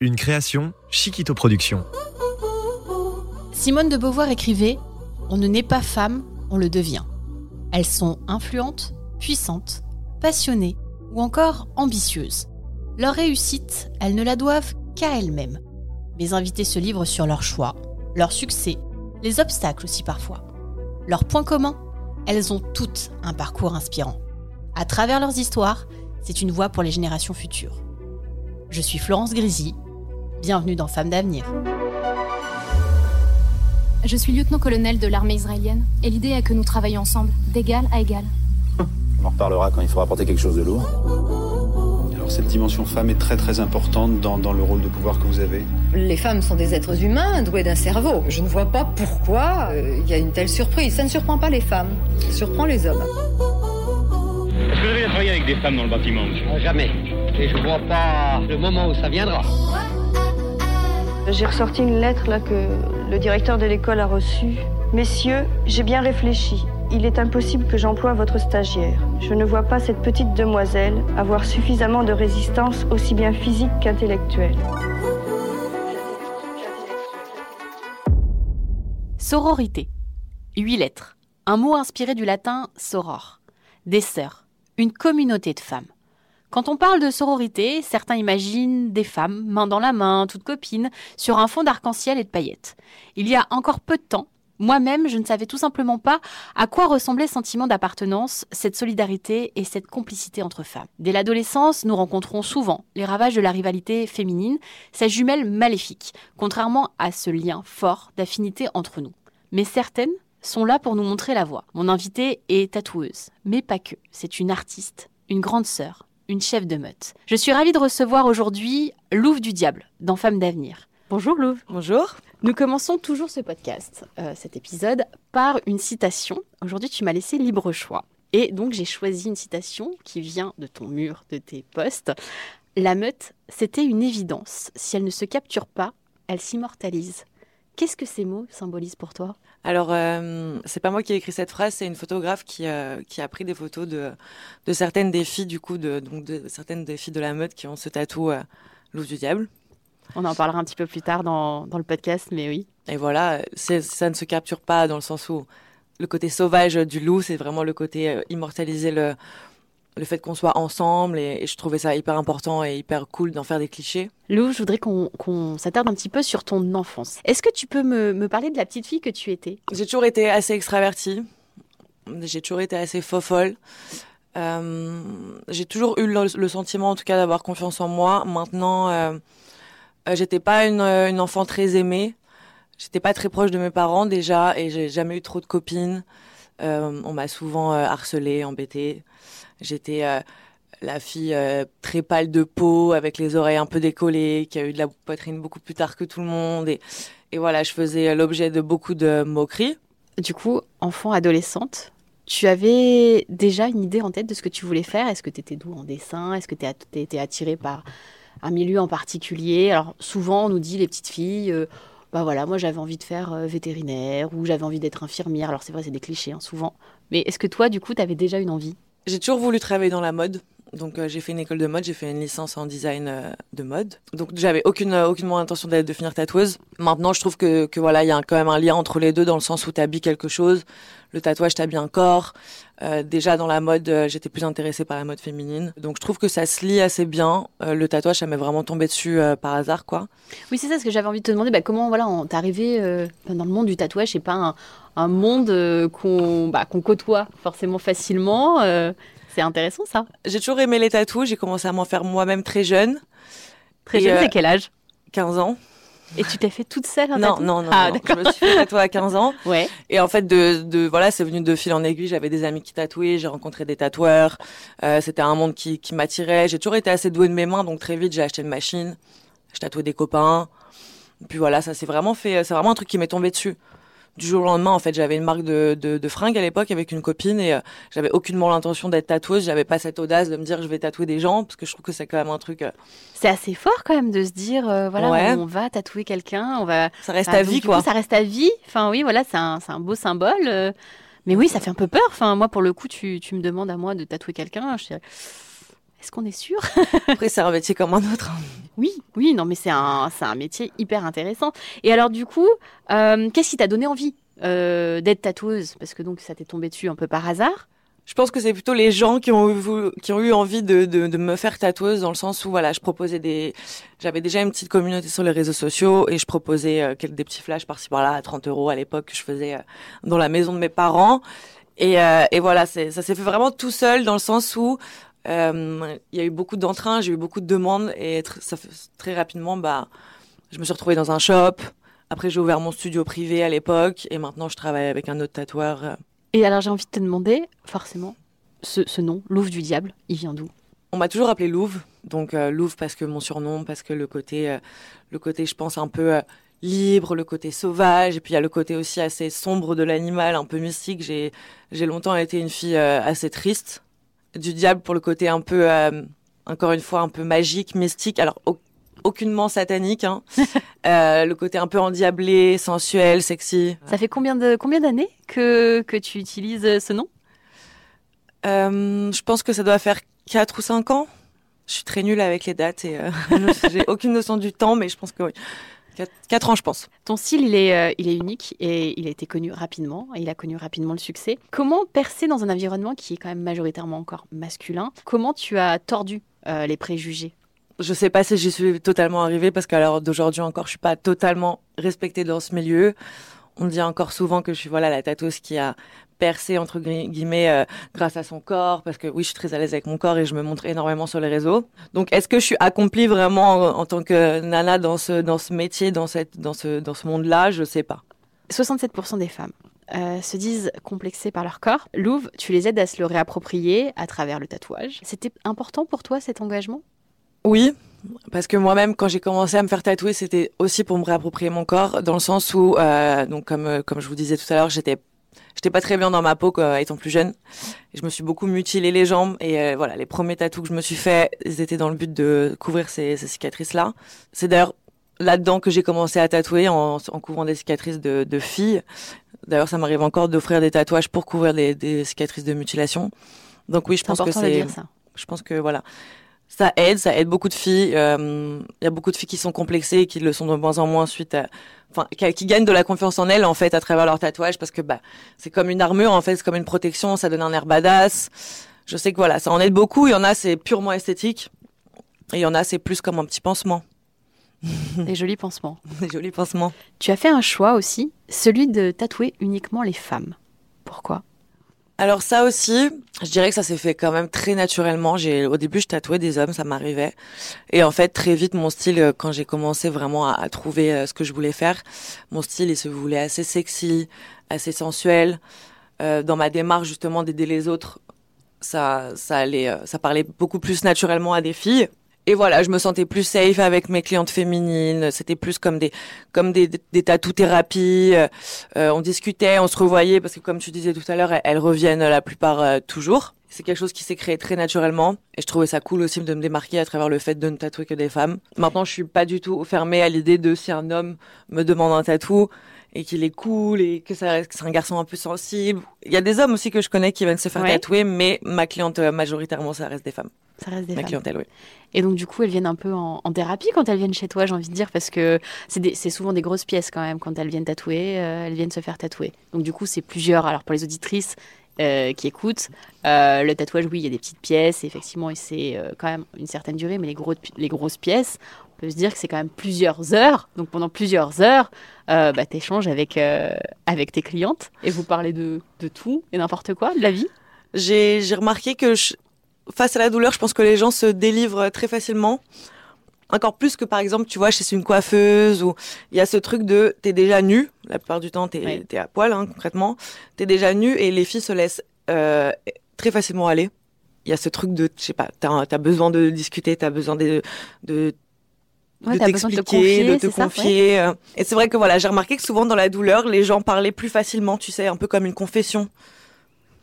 Une création Chiquito Productions. Simone de Beauvoir écrivait « On ne naît pas femme, on le devient ». Elles sont influentes, puissantes, passionnées ou encore ambitieuses. Leur réussite, elles ne la doivent qu'à elles-mêmes. Mes invités se livrent sur leurs choix, leurs succès, les obstacles aussi parfois. Leur point commun, elles ont toutes un parcours inspirant. À travers leurs histoires, c'est une voix pour les générations futures. Je suis Florence Grisy. Bienvenue dans Femmes d'avenir. Je suis lieutenant-colonel de l'armée israélienne et l'idée est que nous travaillions ensemble, d'égal à égal. On en reparlera quand il faudra apporter quelque chose de lourd. Alors cette dimension femme est très très importante dans, dans le rôle de pouvoir que vous avez. Les femmes sont des êtres humains doués d'un cerveau. Je ne vois pas pourquoi euh, il y a une telle surprise. Ça ne surprend pas les femmes, ça surprend les hommes. Est-ce que vous avez travaillé avec des femmes dans le bâtiment, monsieur? Jamais. Et je vois pas le moment où ça viendra. J'ai ressorti une lettre là que le directeur de l'école a reçue. Messieurs, j'ai bien réfléchi. Il est impossible que j'emploie votre stagiaire. Je ne vois pas cette petite demoiselle avoir suffisamment de résistance aussi bien physique qu'intellectuelle. Sororité. Huit lettres. Un mot inspiré du latin soror. Des sœurs. Une communauté de femmes. Quand on parle de sororité, certains imaginent des femmes, main dans la main, toutes copines, sur un fond d'arc-en-ciel et de paillettes. Il y a encore peu de temps, moi-même, je ne savais tout simplement pas à quoi ressemblait ce sentiment d'appartenance, cette solidarité et cette complicité entre femmes. Dès l'adolescence, nous rencontrons souvent les ravages de la rivalité féminine, sa jumelle maléfique, contrairement à ce lien fort d'affinité entre nous. Mais certaines sont là pour nous montrer la voie. Mon invitée est tatoueuse, mais pas que. C'est une artiste, une grande sœur, une chef de meute. Je suis ravie de recevoir aujourd'hui Louve du Diable dans Femmes d'avenir. Bonjour Louve. Bonjour. Nous commençons toujours ce podcast, euh, cet épisode, par une citation. Aujourd'hui, tu m'as laissé libre choix. Et donc, j'ai choisi une citation qui vient de ton mur, de tes postes. La meute, c'était une évidence. Si elle ne se capture pas, elle s'immortalise. Qu'est-ce que ces mots symbolisent pour toi? Alors, euh, c'est pas moi qui ai écrit cette phrase, c'est une photographe qui, euh, qui a pris des photos de, de certaines des filles, du coup, de, donc de certaines des filles de la meute qui ont ce tatou euh, loup du diable. On en parlera un petit peu plus tard dans, dans le podcast, mais oui. Et voilà, ça ne se capture pas dans le sens où le côté sauvage du loup, c'est vraiment le côté euh, immortaliser le, le fait qu'on soit ensemble et, et, je trouvais ça hyper important et hyper cool d'en faire des clichés. Lou, je voudrais qu'on qu s'attarde un petit peu sur ton enfance. Est-ce que tu peux me, me, parler de la petite fille que tu étais? J'ai toujours été assez extravertie, j'ai toujours été assez fofolle. Euh, j'ai toujours eu le, le, sentiment en tout cas d'avoir confiance en moi. Maintenant, euh, j'étais pas une, une, enfant très aimée. J'étais pas très proche de mes parents déjà et j'ai jamais eu trop de copines. Euh, on m'a souvent harcelée, embêtée. J'étais euh, la fille euh, très pâle de peau, avec les oreilles un peu décollées, qui a eu de la poitrine beaucoup plus tard que tout le monde. Et, voilà, je faisais l'objet de beaucoup de moqueries. Du coup, enfant, adolescente, tu avais déjà une idée en tête de ce que tu voulais faire? Est-ce que tu étais doux en dessin? Est-ce que tu étais attirée par un milieu en particulier? Alors, souvent, on nous dit, les petites filles... Euh, bah voilà, moi j'avais envie de faire euh, vétérinaire ou j'avais envie d'être infirmière. Alors c'est vrai, c'est des clichés hein, souvent. Mais est-ce que toi, du coup, tu avais déjà une envie? J'ai toujours voulu travailler dans la mode. Donc euh, j'ai fait une école de mode, j'ai fait une licence en design euh, de mode. Donc j'avais aucune euh, intention de finir tatoueuse. Maintenant, je trouve que, que voilà, il y a quand même un lien entre les deux dans le sens où tu habilles quelque chose. Le tatouage t'habille un corps. Déjà dans la mode, j'étais plus intéressée par la mode féminine. Donc je trouve que ça se lie assez bien. le tatouage, ça m'est vraiment tombé dessus par hasard, quoi. Oui, c'est ça ce que j'avais envie de te demander. Bah, comment voilà, t'es arrivé dans le monde du tatouage C'est pas un, un monde bah, qu'on côtoie forcément facilement. C'est intéressant ça. J'ai toujours aimé les tatous. J'ai commencé à m'en faire moi-même très jeune. Très jeune, euh, c'est quel âge? 15 ans. Et tu t'es fait toute seule un non, tatou? non, non, Ah, non. Je me suis fait tatouer à 15 ans. Ouais. Et en fait, de, de voilà, c'est venu de fil en aiguille. J'avais des amis qui tatouaient, j'ai rencontré des tatoueurs. Euh, C'était un monde qui, qui m'attirait. J'ai toujours été assez douée de mes mains, donc très vite j'ai acheté une machine. Je tatouais des copains. Et puis voilà, ça s'est vraiment fait. C'est vraiment un truc qui m'est tombé dessus. Du jour au lendemain, en fait, j'avais une marque de, de, de fringues à l'époque avec une copine et euh, j'avais aucunement l'intention d'être tatoueuse. J'avais pas cette audace de me dire je vais tatouer des gens parce que je trouve que c'est quand même un truc. euh, C'est assez fort quand même de se dire, euh, voilà, Ouais. on va tatouer quelqu'un, on va. ça reste Enfin, à donc, vie, quoi. coup, ça reste à vie. Enfin, oui, voilà, c'est un, c'est un beau symbole. euh, Mais oui, ça fait un peu peur. Enfin, moi, pour le coup, tu, tu me demandes à moi de tatouer quelqu'un. Je est-ce qu'on est sûr? Après, c'est un métier comme un autre. Oui, oui, non, mais c'est un, c'est un métier hyper intéressant. Et alors, du coup, euh, qu'est-ce qui t'a donné envie euh, d'être tatoueuse? Parce que donc, ça t'est tombé dessus un peu par hasard. Je pense que c'est plutôt les gens qui ont eu, qui ont eu envie de, de, de me faire tatoueuse dans le sens où voilà, je proposais des, j'avais déjà une petite communauté sur les réseaux sociaux et je proposais euh, quelques des petits flashs par-ci par-là à 30 euros à l'époque que je faisais dans la maison de mes parents. Et, euh, et voilà, ça s'est fait vraiment tout seul dans le sens où il y a eu beaucoup d'entrain, j'ai eu beaucoup de demandes et tr- ça fait, très rapidement, bah, je me suis retrouvée dans un shop. Après, j'ai ouvert mon studio privé à l'époque et maintenant je travaille avec un autre tatoueur. euh, Et alors, j'ai envie de te demander, forcément, ce, ce nom, Louvre du Diable, il vient d'où? On m'a toujours appelé Louve, donc euh, Louve parce que mon surnom, parce que le côté, euh, le côté, je pense un peu euh, libre, le côté sauvage, et puis il y a le côté aussi assez sombre de l'animal, un peu mystique. J'ai, j'ai longtemps été une fille euh, assez triste, du diable pour le côté un peu, euh, encore une fois, un peu magique, mystique. Alors au- aucunement satanique, hein. Euh, le côté un peu endiablé, sensuel, sexy. Ça fait combien de combien d'années que, que tu utilises ce nom? Euh, je pense que ça doit faire 4 ou 5 ans. Je suis très nulle avec les dates et j'ai aucune notion du temps, mais je pense que oui. 4, ans, je pense. Ton style, il est, euh, il est unique et il a été connu rapidement. et Il a connu rapidement le succès. Comment percer dans un environnement qui est quand même majoritairement encore masculin? Comment tu as tordu euh, les préjugés? Je sais pas si j'y suis totalement arrivée parce qu'à l'heure d'aujourd'hui encore, je suis pas totalement respectée dans ce milieu. On dit encore souvent que je suis voilà la tatoueuse qui a percé entre gui- guillemets euh, grâce à son corps parce que oui, je suis très à l'aise avec mon corps et je me montre énormément sur les réseaux. Donc est-ce que je suis accomplie vraiment en, en tant que nana dans ce dans ce métier, dans cette dans ce dans ce monde-là, je sais pas. 67% des femmes euh, se disent complexées par leur corps. Louve, tu les aides à se le réapproprier à travers le tatouage. C'était important pour toi cet engagement? Oui, parce que moi-même, quand j'ai commencé à me faire tatouer, c'était aussi pour me réapproprier mon corps, dans le sens où, euh, donc comme comme je vous disais tout à l'heure, j'étais j'étais pas très bien dans ma peau quoi, étant plus jeune. Je me suis beaucoup mutilé les jambes et euh, voilà, les premiers tatous que je me suis fait, ils étaient dans le but de couvrir ces, ces cicatrices-là. C'est d'ailleurs là-dedans que j'ai commencé à tatouer en, en couvrant des cicatrices de, de filles. D'ailleurs, ça m'arrive encore d'offrir des tatouages pour couvrir des, des cicatrices de mutilation. Donc oui, je pense que c'est je pense que voilà, ça aide, ça aide beaucoup de filles. Euh, Il y a beaucoup de filles qui sont complexées et qui le sont de moins en moins suite à, enfin, qui, qui gagnent de la confiance en elles en fait à travers leur tatouage parce que bah c'est comme une armure en fait, c'est comme une protection, ça donne un air badass. Je sais que voilà, ça en aide beaucoup. Il y en a c'est purement esthétique et il y en a c'est plus comme un petit pansement, Des jolis pansements. des jolis pansements. Tu as fait un choix aussi, celui de tatouer uniquement les femmes. Pourquoi? Alors ça aussi, je dirais que ça s'est fait quand même très naturellement. J'ai au début je tatouais des hommes, ça m'arrivait, et en fait très vite mon style, euh, quand j'ai commencé vraiment à, trouver euh, ce que je voulais faire, mon style il se voulait assez sexy, assez sensuel. Euh, dans ma démarche justement d'aider les autres, ça ça allait, euh, ça parlait beaucoup plus naturellement à des filles. Et voilà, je me sentais plus safe avec mes clientes féminines. C'était plus comme des, comme des, des tatou thérapies. Euh, on discutait, on se revoyait parce que comme tu disais tout à l'heure, elles, elles reviennent la plupart euh, toujours. C'est quelque chose qui s'est créé très naturellement et je trouvais ça cool aussi de me démarquer à travers le fait de ne tatouer que des femmes. Maintenant, je suis pas du tout fermée à l'idée de si un homme me demande un tatou et qu'il est cool et que, ça, que c'est un garçon un peu sensible. Il y a des hommes aussi que je connais qui viennent se faire Ouais. tatouer, mais ma cliente euh, majoritairement ça reste des femmes. Ça reste des ma femmes. clientèle, oui. Et donc, du coup, elles viennent un peu en, en thérapie quand elles viennent chez toi, j'ai envie de dire, parce que c'est c'est souvent des grosses pièces quand même quand elles viennent tatouer, euh, elles viennent se faire tatouer. Donc, du coup, c'est plusieurs. Alors, pour les auditrices euh, qui écoutent, euh, le tatouage, oui, il y a des petites pièces, effectivement, et c'est euh, quand même une certaine durée, mais les, gros, les grosses pièces, on peut se dire que c'est quand même plusieurs heures. Donc, pendant plusieurs heures, euh, bah, tu échanges avec, euh, avec tes clientes et vous parlez de, de tout et n'importe quoi, de la vie. J'ai j'ai remarqué que je- face à la douleur, je pense que les gens se délivrent très facilement. encore plus que par exemple, tu vois, chez une coiffeuse où il y a ce truc de t'es déjà nu, la plupart du temps t'es es à poil hein, concrètement, t'es déjà nu et les filles se laissent euh, très facilement aller. Il y a ce truc de, je sais pas, t'as as besoin de discuter, t'as besoin de, de de t'expliquer, de te confier. Euh. Et c'est vrai que voilà, j'ai remarqué que souvent dans la douleur, les gens parlaient plus facilement, tu sais, un peu comme une confession.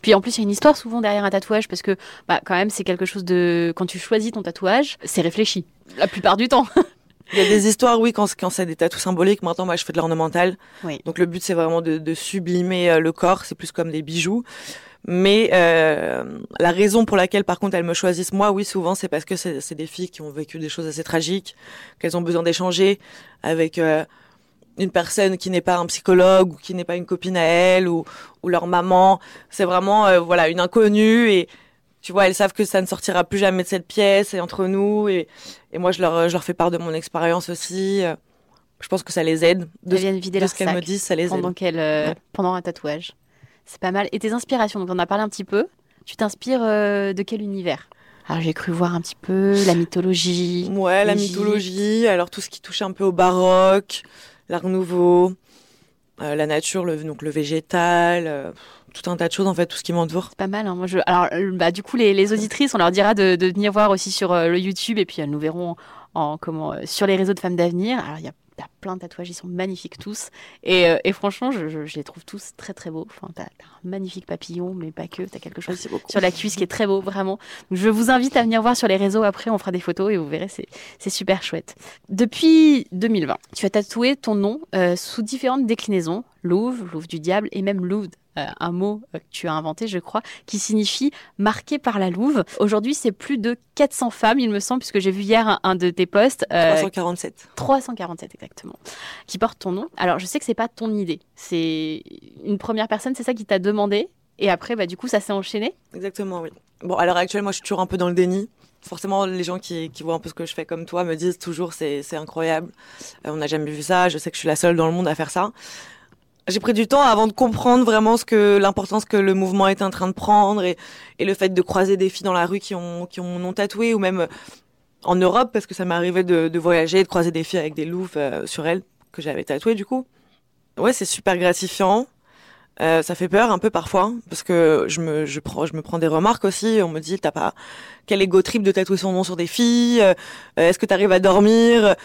Puis en plus, il y a une histoire souvent derrière un tatouage parce que, bah, quand même, c'est quelque chose de. Quand tu choisis ton tatouage, c'est réfléchi. La plupart du temps. Il y a des histoires, oui, quand, quand c'est des tatouages symboliques. Maintenant, moi, je fais de l'ornemental. Oui. Donc, le but, c'est vraiment de, de, sublimer euh, le corps. C'est plus comme des bijoux. Mais euh, la raison pour laquelle, par contre, elles me choisissent moi, oui, souvent, c'est parce que c'est des filles qui ont vécu des choses assez tragiques, qu'elles ont besoin d'échanger avec euh, une personne qui n'est pas un psychologue ou qui n'est pas une copine à elle ou, ou leur maman. C'est vraiment euh, voilà une inconnue et tu vois, elles savent que ça ne sortira plus jamais de cette pièce et entre nous et, et moi je leur, je leur fais part de mon expérience aussi. Je pense que ça les aide. De, viennent vider de ce qu'elles me disent, ça les pendant aide. Euh, pendant un tatouage. C'est pas mal. Et tes inspirations, donc on en a parlé un petit peu. Tu t'inspires euh, de quel univers? Alors j'ai cru voir un petit peu la mythologie. Ouais, la mythologie. Alors tout ce qui touche un peu au baroque, l'art nouveau, euh, la nature, le, donc le végétal, euh, tout un tas de choses en fait, tout ce qui m'entoure. C'est pas mal. Hein. Moi, je... Alors euh, bah, du coup, les, les, auditrices, on leur dira de, venir voir aussi sur le YouTube et puis elles nous verront en, comment, sur les réseaux de femmes d'avenir. Alors il y a T'as plein de tatouages, ils sont magnifiques tous. Et, euh, et franchement, je, je, je, les trouve tous très très beaux. Enfin, t'as as un magnifique papillon, mais pas que. T'as quelque chose sur la cuisse qui est très beau, vraiment. Donc, je vous invite à venir voir sur les réseaux. Après, on fera des photos et vous verrez, c'est super chouette. Depuis 2020, tu as tatoué ton nom euh, sous différentes déclinaisons. Louvre, Louvre du diable et même Louvre un mot euh, que tu as inventé, je crois, qui signifie marqué par la louve. Aujourd'hui, c'est plus de 400 femmes, il me semble, puisque j'ai vu hier un, de tes posts. 347. Euh, 347 exactement, qui portent ton nom. Alors, je sais que c'est pas ton idée. C'est une première personne, c'est ça qui t'a demandé. Et après, bah, du coup, ça s'est enchaîné Exactement, oui. Bon, à l'heure actuelle, moi, je suis toujours un peu dans le déni forcément, les gens qui, qui, voient un peu ce que je fais comme toi me disent toujours c'est incroyable. on n'a jamais vu ça. Je sais que je suis la seule dans le monde à faire ça j'ai pris du temps avant de comprendre vraiment ce que l'importance que le mouvement est en train de prendre et, et le fait de croiser des filles dans la rue qui ont qui ont non tatoué ou même en Europe parce que ça m'est arrivé de, de, voyager de croiser des filles avec des louves euh, sur elles que j'avais tatouées du coup. Ouais, c'est super gratifiant. Euh, ça fait peur un peu parfois parce que je me je prends je me prends des remarques aussi. On me dit t'as pas quel ego trip de tatouer son nom sur des filles. Euh, Est-ce que t'arrives à dormir?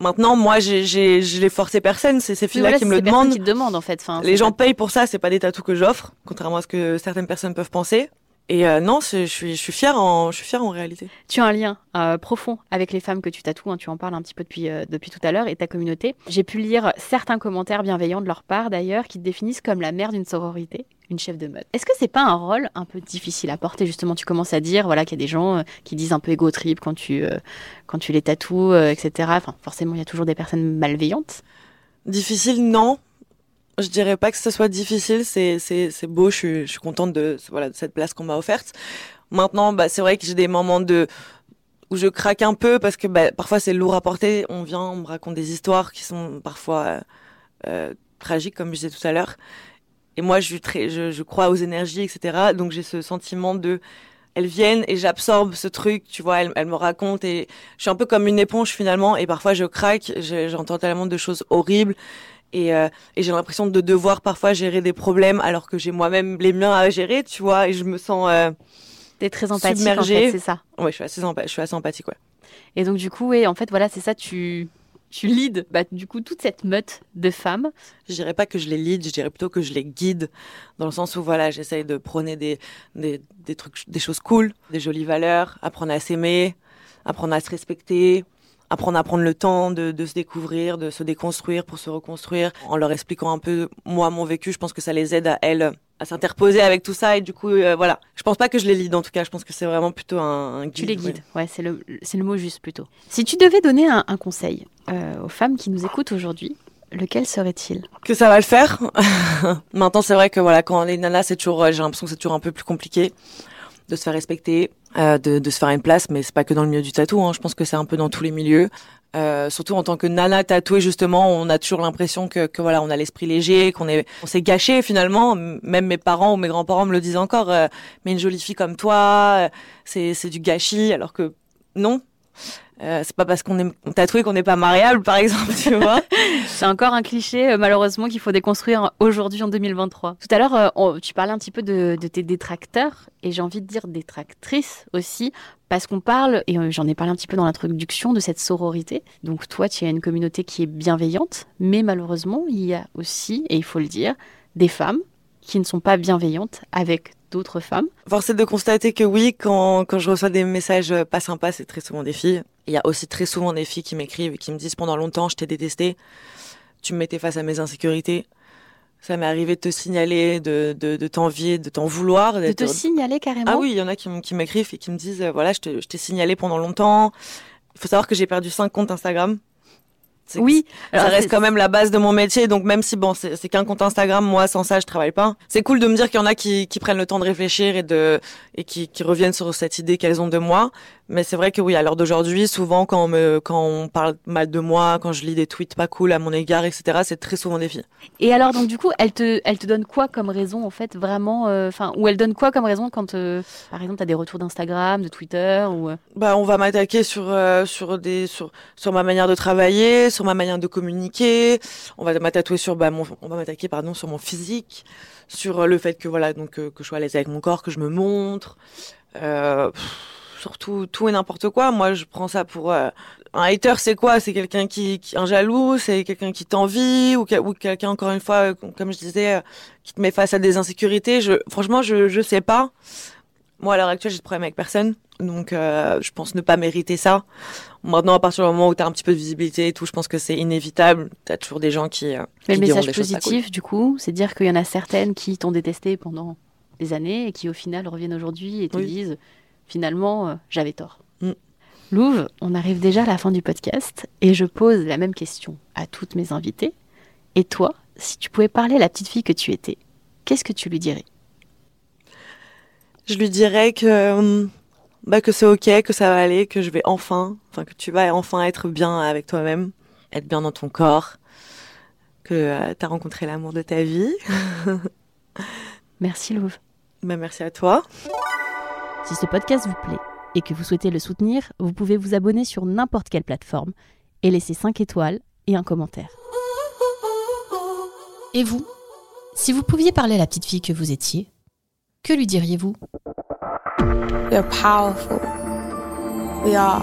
Maintenant, moi, j'ai, j'ai, je l'ai forcé personne. C'est ces filles-là qui me le demandent. Qui demandent en fait. Enfin, les gens payent pour ça. C'est pas des tatous que j'offre, contrairement à ce que certaines personnes peuvent penser. Et euh, non, je suis, je suis fière en, je suis fière en réalité. Tu as un lien euh, profond avec les femmes que tu tatoues. Hein, tu en parles un petit peu depuis, euh, depuis tout à l'heure et ta communauté. J'ai pu lire certains commentaires bienveillants de leur part d'ailleurs qui te définissent comme la mère d'une sororité, une chef de mode. Est-ce que c'est pas un rôle un peu difficile à porter justement? Tu commences à dire voilà qu'il y a des gens qui disent un peu égo trip quand tu quand tu les tatoues, etc. Enfin, forcément, il y a toujours des personnes malveillantes. Difficile, non je dirais pas que ce soit difficile, c'est c'est c'est beau, je suis je suis contente de voilà de cette place qu'on m'a offerte. Maintenant, bah c'est vrai que j'ai des moments de où je craque un peu parce que bah, parfois c'est lourd à porter. On vient, on me raconte des histoires qui sont parfois euh, tragiques, comme je disais tout à l'heure. Et moi, je, très, je, je crois aux énergies, etc. Donc j'ai ce sentiment de elles viennent et j'absorbe ce truc, tu vois, elles, elles, me racontent et je suis un peu comme une éponge finalement et parfois je craque, j'entends tellement de choses horribles et, euh, et j'ai l'impression de devoir parfois gérer des problèmes alors que j'ai moi-même les miens à gérer, tu vois, et je me sens euh, T'es très empathique en fait, c'est ça. Ouais, je suis assez je suis assez empathique, ouais. Et donc du coup, ouais, en fait, voilà, c'est ça, tu tu leads bah, du coup toute cette meute de femmes. Je dirais pas que je les lead, je dirais plutôt que je les guide dans le sens où voilà, j'essaye de prôner des, des, des trucs, des choses cool, des jolies valeurs, apprendre à s'aimer, apprendre à se respecter, apprendre à prendre le temps de, de, se découvrir, de se déconstruire pour se reconstruire, en leur expliquant un peu moi mon vécu. Je pense que ça les aide à elles à s'interposer avec tout ça et du coup euh, voilà. Je pense pas que je les lead en tout cas. Je pense que c'est vraiment plutôt un, un guide. Tu les guides, ouais, ouais c'est le c'est le mot juste plutôt. Si tu devais donner un, un conseil euh, aux femmes qui nous écoutent aujourd'hui, lequel serait-il? Que ça va le faire. Maintenant c'est vrai que voilà quand les nanas c'est toujours j'ai l'impression que c'est toujours un peu plus compliqué de se faire respecter, euh, de, de, se faire une place, mais c'est pas que dans le milieu du tatou. Hein. Je pense que c'est un peu dans tous les milieux. Euh, surtout en tant que nana tatouée, justement, on a toujours l'impression que, que, voilà, on a l'esprit léger, qu'on est, on s'est gâché finalement. Même mes parents ou mes grands-parents me le disent encore. Euh, mais une jolie fille comme toi, euh, c'est c'est du gâchis, alors que non. Euh, c'est pas parce qu'on est tatoué qu'on n'est pas mariable, par exemple, tu vois. c'est encore un cliché, euh, malheureusement, qu'il faut déconstruire aujourd'hui en 2023. Tout à l'heure, euh, tu parlais un petit peu de, de tes détracteurs, et j'ai envie de dire détractrices aussi, parce qu'on parle, et j'en ai parlé un petit peu dans l'introduction, de cette sororité. Donc toi, tu as une communauté qui est bienveillante, mais malheureusement, il y a aussi, et il faut le dire, des femmes qui ne sont pas bienveillantes avec d'autres femmes. Force est de constater que oui, quand, quand je reçois des messages pas sympas, c'est très souvent des filles. Il y a aussi très souvent des filles qui m'écrivent et qui me disent pendant longtemps, je t'ai détesté, tu me mettais face à mes insécurités. Ça m'est arrivé de te signaler, de, de, de t'envier, de t'en vouloir. De te signaler carrément Ah oui, il y en a qui, qui m'écrivent et qui me disent, voilà, je t'ai signalé pendant longtemps. Il faut savoir que j'ai perdu cinq comptes Instagram. Oui, ça reste quand même la base de mon métier. Donc même si bon, c'est qu'un compte Instagram, moi sans ça, je travaille pas. C'est cool de me dire qu'il y en a qui, qui, prennent le temps de réfléchir et de et qui, qui reviennent sur cette idée qu'elles ont de moi. Mais c'est vrai que oui, à l'heure d'aujourd'hui, souvent quand on me quand on parle mal de moi, quand je lis des tweets pas cool à mon égard, etc., c'est très souvent des filles. Et alors donc du coup, elle te elle te donne quoi comme raison en fait vraiment, euh, enfin ou elle donne quoi comme raison quand euh, par exemple t'as des retours d'Instagram, de Twitter ou euh? Bah on va m'attaquer sur sur des sur sur ma manière de travailler sur ma manière de communiquer. On va m'attaquer sur bah, mon, on va m'attaquer pardon sur mon physique, sur le fait que voilà donc euh, que je sois à l'aise avec mon corps, que je me montre. Euh, surtout tout et n'importe quoi. Moi, je prends ça pour euh, un hater. C'est quoi? C'est quelqu'un qui, qui, un jaloux, c'est quelqu'un qui t'envie ou, ou quelqu'un encore une fois, comme je disais, qui te met face à des insécurités. Je, franchement, je je sais pas. Moi, à l'heure actuelle, j'ai de problème avec personne. Donc, euh, je pense ne pas mériter ça. Maintenant, à partir du moment où tu as un petit peu de visibilité et tout, je pense que c'est inévitable. Tu as toujours des gens qui. Euh, Mais qui le message positif, du coup, c'est dire qu'il y en a certaines qui t'ont détesté pendant des années et qui, au final, reviennent aujourd'hui et te disent finalement, euh, j'avais tort. Mm. Louve, on arrive déjà à la fin du podcast et je pose la même question à toutes mes invitées. Et toi, si tu pouvais parler à la petite fille que tu étais, qu'est-ce que tu lui dirais? Je lui dirais que bah, que c'est ok, que ça va aller, que je vais enfin, enfin que tu vas enfin être bien avec toi-même, être bien dans ton corps, que euh, tu as rencontré l'amour de ta vie. merci Louve. Bah, merci à toi. Si ce podcast vous plaît et que vous souhaitez le soutenir, vous pouvez vous abonner sur n'importe quelle plateforme et laisser 5 étoiles et un commentaire. Et vous? Si vous pouviez parler à la petite fille que vous étiez, que lui diriez-vous? They're powerful. We are.